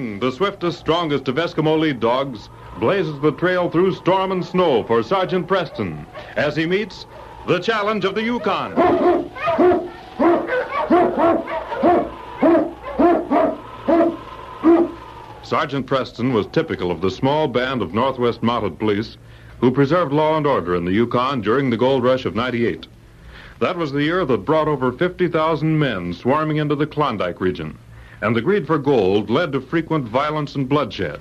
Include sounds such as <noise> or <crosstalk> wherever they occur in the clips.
The swiftest, strongest of Eskimo lead dogs, blazes the trail through storm and snow for Sergeant Preston as he meets the challenge of the Yukon. Sergeant Preston was typical of the small band of Northwest Mounted Police who preserved law and order in the Yukon during the gold rush of 98. That was the year that brought over 50,000 men swarming into the Klondike region, and the greed for gold led to frequent violence and bloodshed.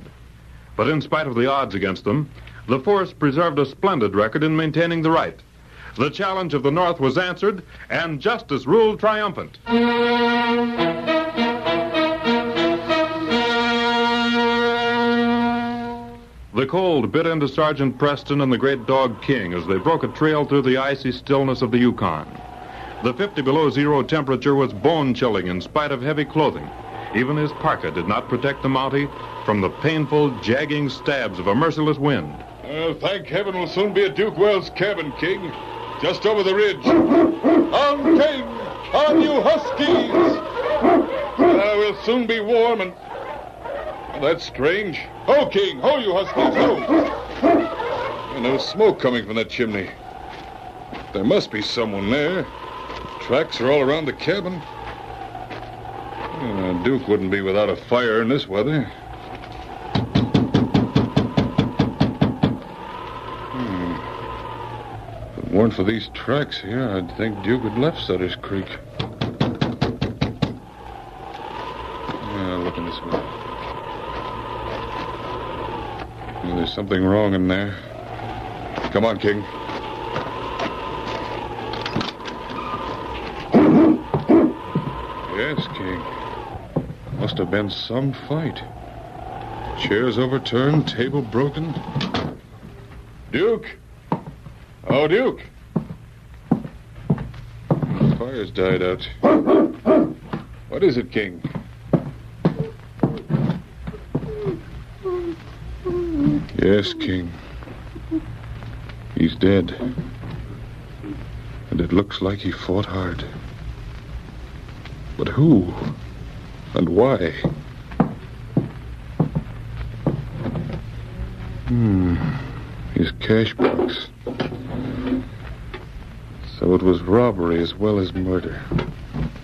But in spite of the odds against them, the force preserved a splendid record in maintaining the right. The challenge of the North was answered, and justice ruled triumphant. The cold bit into Sergeant Preston and the great dog King as they broke a trail through the icy stillness of the Yukon. The 50 below zero temperature was bone chilling in spite of heavy clothing. Even his parka did not protect the Mountie from the painful, jagging stabs of a merciless wind. Well, thank heaven we'll soon be at Duke Wells' cabin, King. Just over the ridge. On, King! On, you Huskies! Uh, we'll soon be warm and. Oh, that's strange. Ho, King! Ho, you Huskies! Ho! Smoke coming from that chimney. There must be someone there. Tracks are all around the cabin. Uh, Duke wouldn't be without a fire in this weather. If it weren't for these tracks here, I'd think Duke had left Sutter's Creek. Yeah, looking this way. Yeah, there's something wrong in there. Come on, King. Yes, King. Must have been some fight. Chairs overturned, table broken. Duke! Oh, Duke! The fire's died out. What is it, King? Yes, King. He's dead. And it looks like he fought hard. But who? And why? Hmm. His cash box. So it was robbery as well as murder.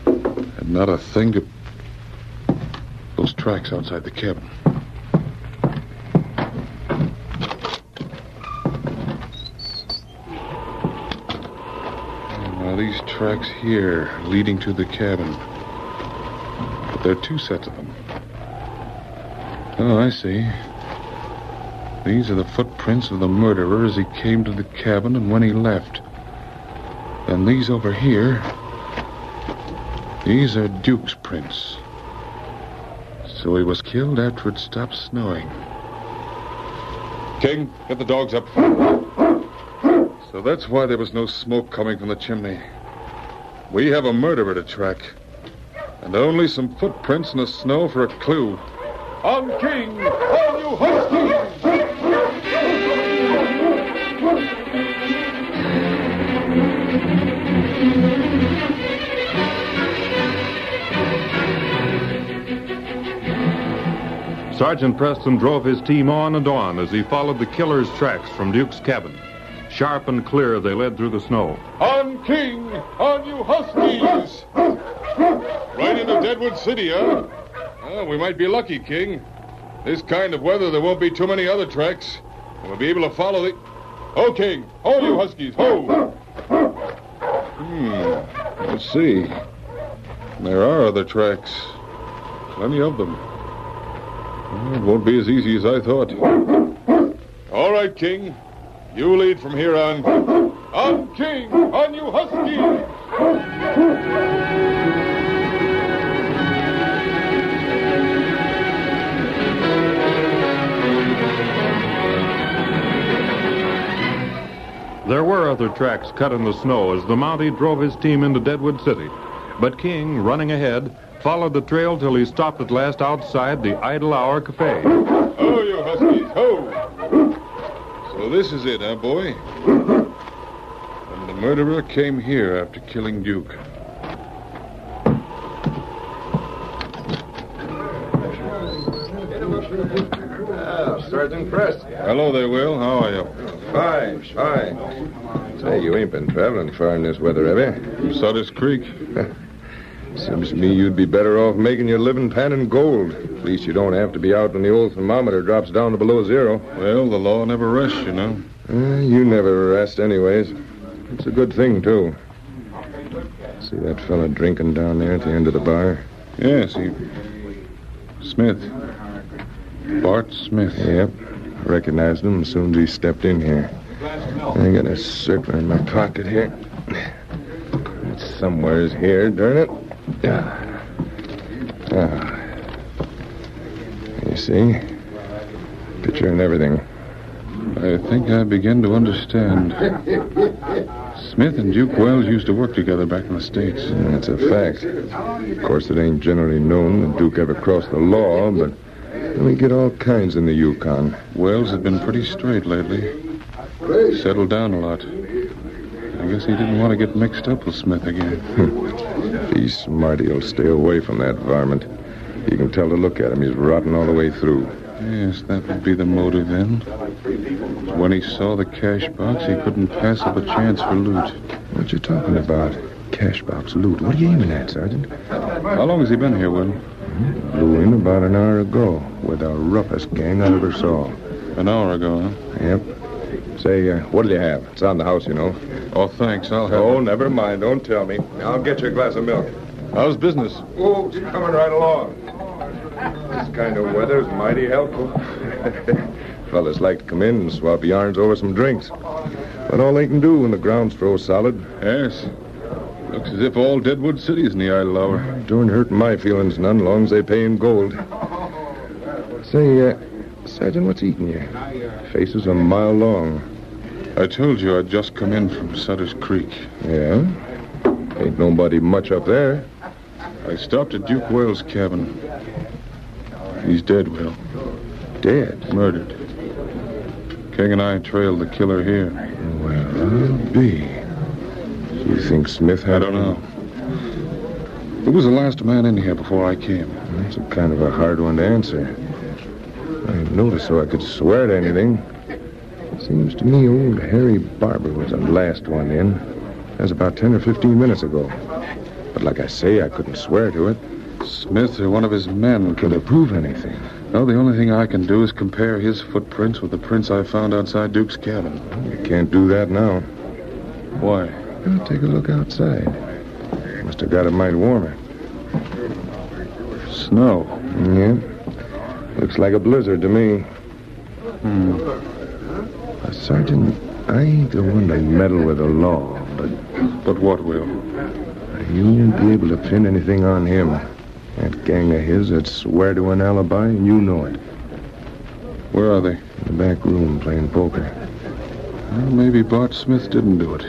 And not a thing to. Those tracks outside the cabin. Now, these tracks here leading to the cabin. There are two sets of them. Oh, I see. These are the footprints of the murderer as he came to the cabin and when he left. And these over here. These are Duke's prints. So he was killed after it stopped snowing. King, get the dogs up. So that's why there was no smoke coming from the chimney. We have a murderer to track. And only some footprints in the snow for a clue. On King! On you Huskies! Sergeant Preston drove his team on and on as he followed the killer's tracks from Duke's cabin. Sharp and clear, they led through the snow. On King! On you Huskies! Right into Deadwood City, huh? Well, we might be lucky, King. This kind of weather, there won't be too many other tracks. And we'll be able to follow the. Ho, King! Ho, you Huskies! Ho! Hmm. Let's see. There are other tracks. Plenty of them. Well, It won't be as easy as I thought. All right, King. You lead from here on. On King! On you Huskies! There were other tracks cut in the snow as the Mountie drove his team into Deadwood City. But King, running ahead, followed the trail till he stopped at last outside the Idle Hour Cafe. Oh, you huskies, ho! So this is it, huh, boy? <laughs> And the murderer came here after killing Duke. Ah, Sergeant Press. Hello there, Will. How are you? Fine, fine. Say, you ain't been traveling far in this weather, have you? From Sutter's Creek. <laughs> Seems to me you'd be better off making your living panning gold. At least you don't have to be out when the old thermometer drops down to below zero. Well, the law never rests, you know. Uh, you never rest, anyways. It's a good thing, too. See that fella drinking down there at the end of the bar? Yes, he. Smith. Bart Smith. Yep. I recognized him as soon as he stepped in here. I got a circler in my pocket here. It's somewhere's here, darn it. Yeah. Ah. You see? Picture and everything. I think I begin to understand. Smith and Duke Wells used to work together back in the States. That's a fact. Of course, it ain't generally known that Duke ever crossed the law, but we get all kinds in the Yukon. Wells had been pretty straight lately. Settled down a lot. I guess he didn't want to get mixed up with Smith again. <laughs> If he's smart, he'll stay away from that varmint. You can tell to look at him. He's rotten all the way through. Yes, that would be the motive then. When he saw the cash box, he couldn't pass up a chance for loot. What you talking about? Cash box loot. What are you aiming at, Sergeant? How long has he been here, Will? Hmm? Blew in about an hour ago with the roughest gang I ever saw. An hour ago, huh? Yep. Say, uh, what'll you have? It's on the house, you know. Oh, thanks. I'll have Oh, it. never mind. Don't tell me. I'll get you a glass of milk. How's business? Oh, it's coming right along. This kind of weather's mighty helpful. <laughs> Fellas like to come in and swap yarns over some drinks. But all they can do when the ground's froze solid. Yes. Looks as if all Deadwood City's in the idle hour. Don't hurt my feelings none, long as they pay in gold. Say, uh, Sergeant, what's eating you? Faces a mile long. I told you I'd just come in from Sutter's Creek. Yeah? Ain't nobody much up there. I stopped at Duke Wells' cabin. He's dead, Will. Dead. Murdered. King and I trailed the killer here. Well, I'll be. You think Smith had... I don't know. Who was the last man in here before I came? That's a kind of a hard one to answer. Notice so I could swear to anything. Seems to me old Harry Barber was the last one in. That was about 10 or 15 minutes ago. But like I say, I couldn't swear to it. Smith or one of his men Could prove anything? No, the only thing I can do is compare his footprints with the prints I found outside Duke's cabin. You can't do that now. Why? Well, take a look outside. Must have got it mighty warmer. Snow. Yeah. Looks like a blizzard to me. Hmm. Uh, Sergeant, I ain't the one to meddle with the law, but But what, Will? you won't be able to pin anything on him. That gang of his that swear to an alibi, and you know it. Where are they? In the back room playing poker. Well, maybe Bart Smith didn't do it.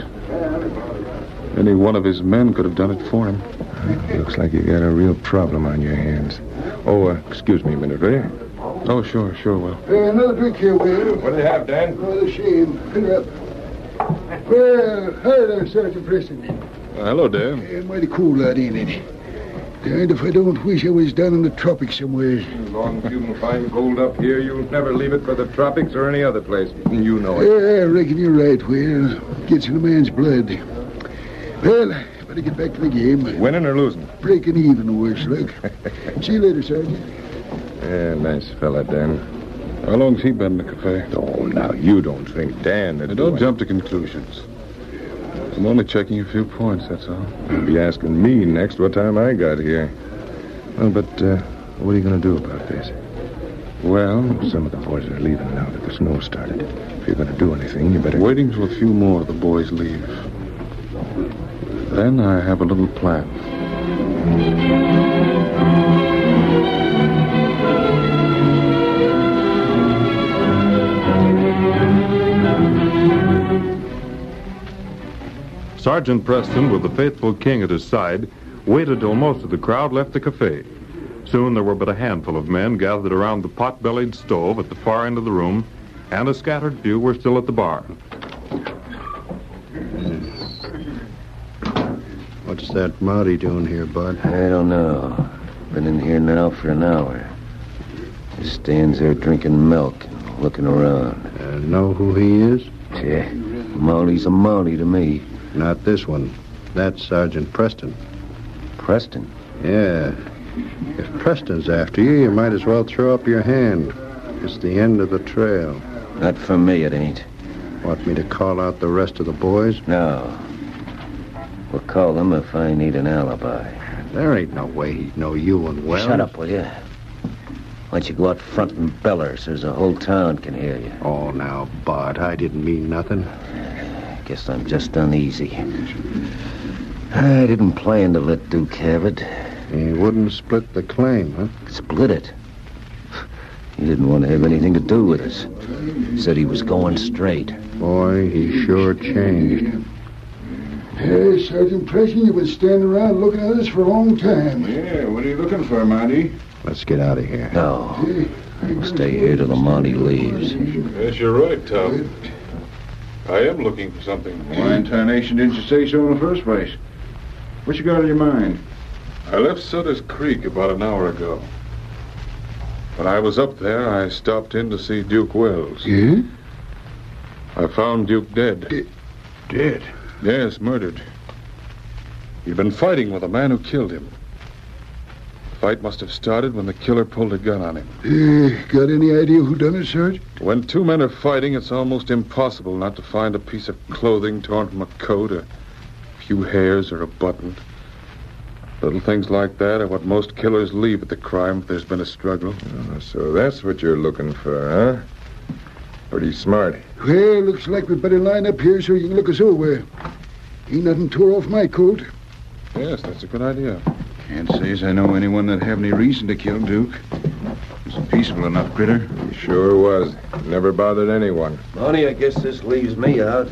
Any one of his men could have done it for him. Looks like you got a real problem on your hands. Oh, uh, excuse me a minute, will you? Oh, sure, sure, Will. Uh, another drink here, Will. What do you have, Dan? Oh, the shame. Fill up. Well, hi there, Sergeant Preston. Uh, hello, Dan. Uh, mighty cool out, ain't it? Darned if I don't wish I was down in the tropics somewhere. As long as you can find gold up here, you'll never leave it for the tropics or any other place. You know it. Yeah, I reckon you're right, Will. Gets in a man's blood. Well, better get back to the game. Winning or losing? Breaking even, worse luck. <laughs> See you later, Sergeant. Yeah, nice fella, Dan. How long's he been in the cafe? Oh, now you don't think Dan Now, would don't jump to conclusions. I'm only checking a few points, that's all. You'll be asking me next what time I got here. Well, but uh, what are you going to do about this? Well, Some of the boys are leaving now that the snow started. If you're going to do anything, you better... waiting till a few more of the boys leave. Then I have a little plan. Sergeant Preston, with the faithful King at his side, waited till most of the crowd left the cafe. Soon there were but a handful of men gathered around the pot-bellied stove at the far end of the room, and a scattered few were still at the bar. What's that Mountie doing here, Bud? I don't know. Been in here now for an hour. He stands there drinking milk and looking around. Uh, know who he is? Yeah, Molly's a Molly to me. Not this one. That's Sergeant Preston. Preston? Yeah. If Preston's after you, you might as well throw up your hand. It's the end of the trail. Not for me, it ain't. Want me to call out the rest of the boys? No. Call them if I need an alibi. There ain't no way he'd know you and well. Shut up, will you? Why don't you go out front and beller so the whole town can hear you? Oh, now, Bud, I didn't mean nothing. Guess I'm just uneasy. I didn't plan to let Duke have it. He wouldn't split the claim, huh? Split it. He didn't want to have anything to do with us. Said he was going straight. Boy, he sure changed. Hey, Sergeant Preston, you've been standing around looking at us for a long time. Yeah, what are you looking for, Mountie? Let's get out of here. No. We'll stay here till the Mountie leaves. Yes, you're right, Tom. I am looking for something. Why in tarnation didn't you say so in the first place? What you got on your mind? I left Sutter's Creek about an hour ago. When I was up there, I stopped in to see Duke Wells. Yeah? I found Duke dead. Dead. Yes, murdered. He'd been fighting with the man who killed him. The fight must have started when the killer pulled a gun on him. Uh, got any idea who done it, Sergeant? When two men are fighting, it's almost impossible not to find a piece of clothing torn from a coat, a few hairs, or a button. Little things like that are what most killers leave at the crime if there's been a struggle. Oh, so that's what you're looking for, huh? Pretty smart. Well, looks like we better line up here so you can look us over. Ain't nothing tore off my coat. Yes, that's a good idea. Can't say as I know anyone that have any reason to kill Duke. He's a peaceful enough critter. He sure was. Never bothered anyone. Mountie, I guess this leaves me out.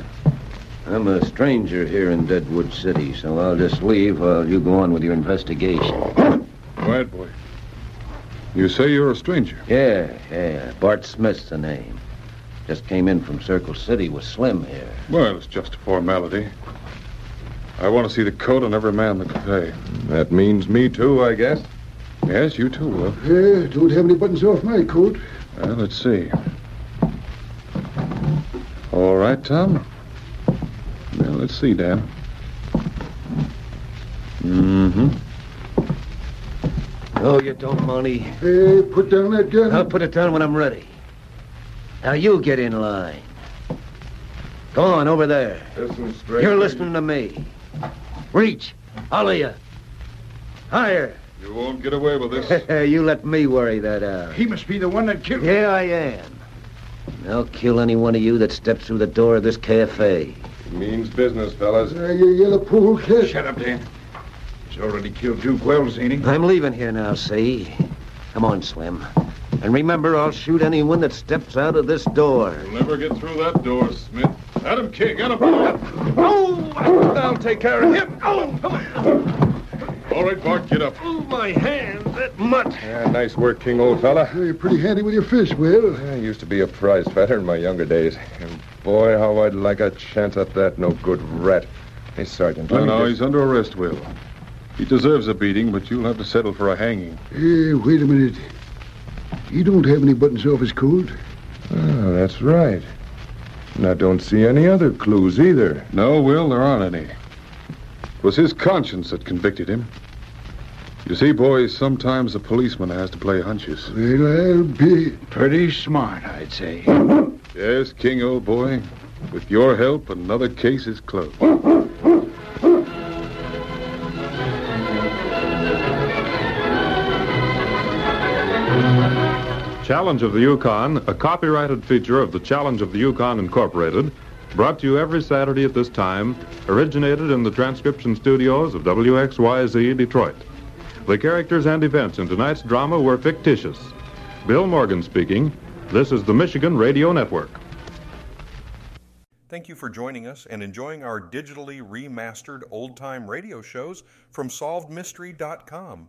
I'm a stranger here in Deadwood City, so I'll just leave while you go on with your investigation. Quiet, boy. You say you're a stranger. Yeah, yeah. Bart Smith's the name. Just came in from Circle City with Slim here. Well, it's just a formality. I want to see the coat on every man that can pay. That means me too, I guess. Yes, you too will. Yeah, don't have any buttons off my coat. Well, let's see. All right, Tom. Well, let's see, Dan. Mm-hmm. Oh, you don't, Mountie. Hey, put down that gun. I'll put it down when I'm ready. Now you get in line. Go on, over there. Listen straight. You're listening to me. Reach. All of you. Higher. You won't get away with this. <laughs> you let me worry that out. He must be the one that killed Yeah, I am. I'll kill any one of you that steps through the door of this cafe. It Means business, fellas. Uh, you yellow pool cat. Shut up, Dan. He's already killed Duke Wells, ain't he? I'm leaving here now, see? Come on, Slim. And remember, I'll shoot anyone that steps out of this door. You'll never get through that door, Smith. Adam King, get him. Oh! I'll take care of him. Oh, come on. All right, Bart, get up. Oh, my hand, that mutt. Yeah, nice work, King, old fella. Hey, You're pretty handy with your fish, Will. I used to be a prize fighter in my younger days. And boy, how I'd like a chance at that no good rat. Hey, Sergeant, let No, no, just- he's under arrest, Will. He deserves a beating, but you'll have to settle for a hanging. Hey, wait a minute. He don't have any buttons off his coat. Oh, that's right. And I don't see any other clues either. No, Will, there aren't any. It was his conscience that convicted him. You see, boys, sometimes a policeman has to play hunches. Well, I'll be. Pretty smart, I'd say. Yes, King, old boy. With your help, another case is closed. Challenge of the Yukon, a copyrighted feature of the Challenge of the Yukon Incorporated, brought to you every Saturday at this time, originated in the transcription studios of WXYZ Detroit. The characters and events in tonight's drama were fictitious. Bill Morgan speaking. This is the Michigan Radio Network. Thank you for joining us and enjoying our digitally remastered old time radio shows from SolvedMystery.com.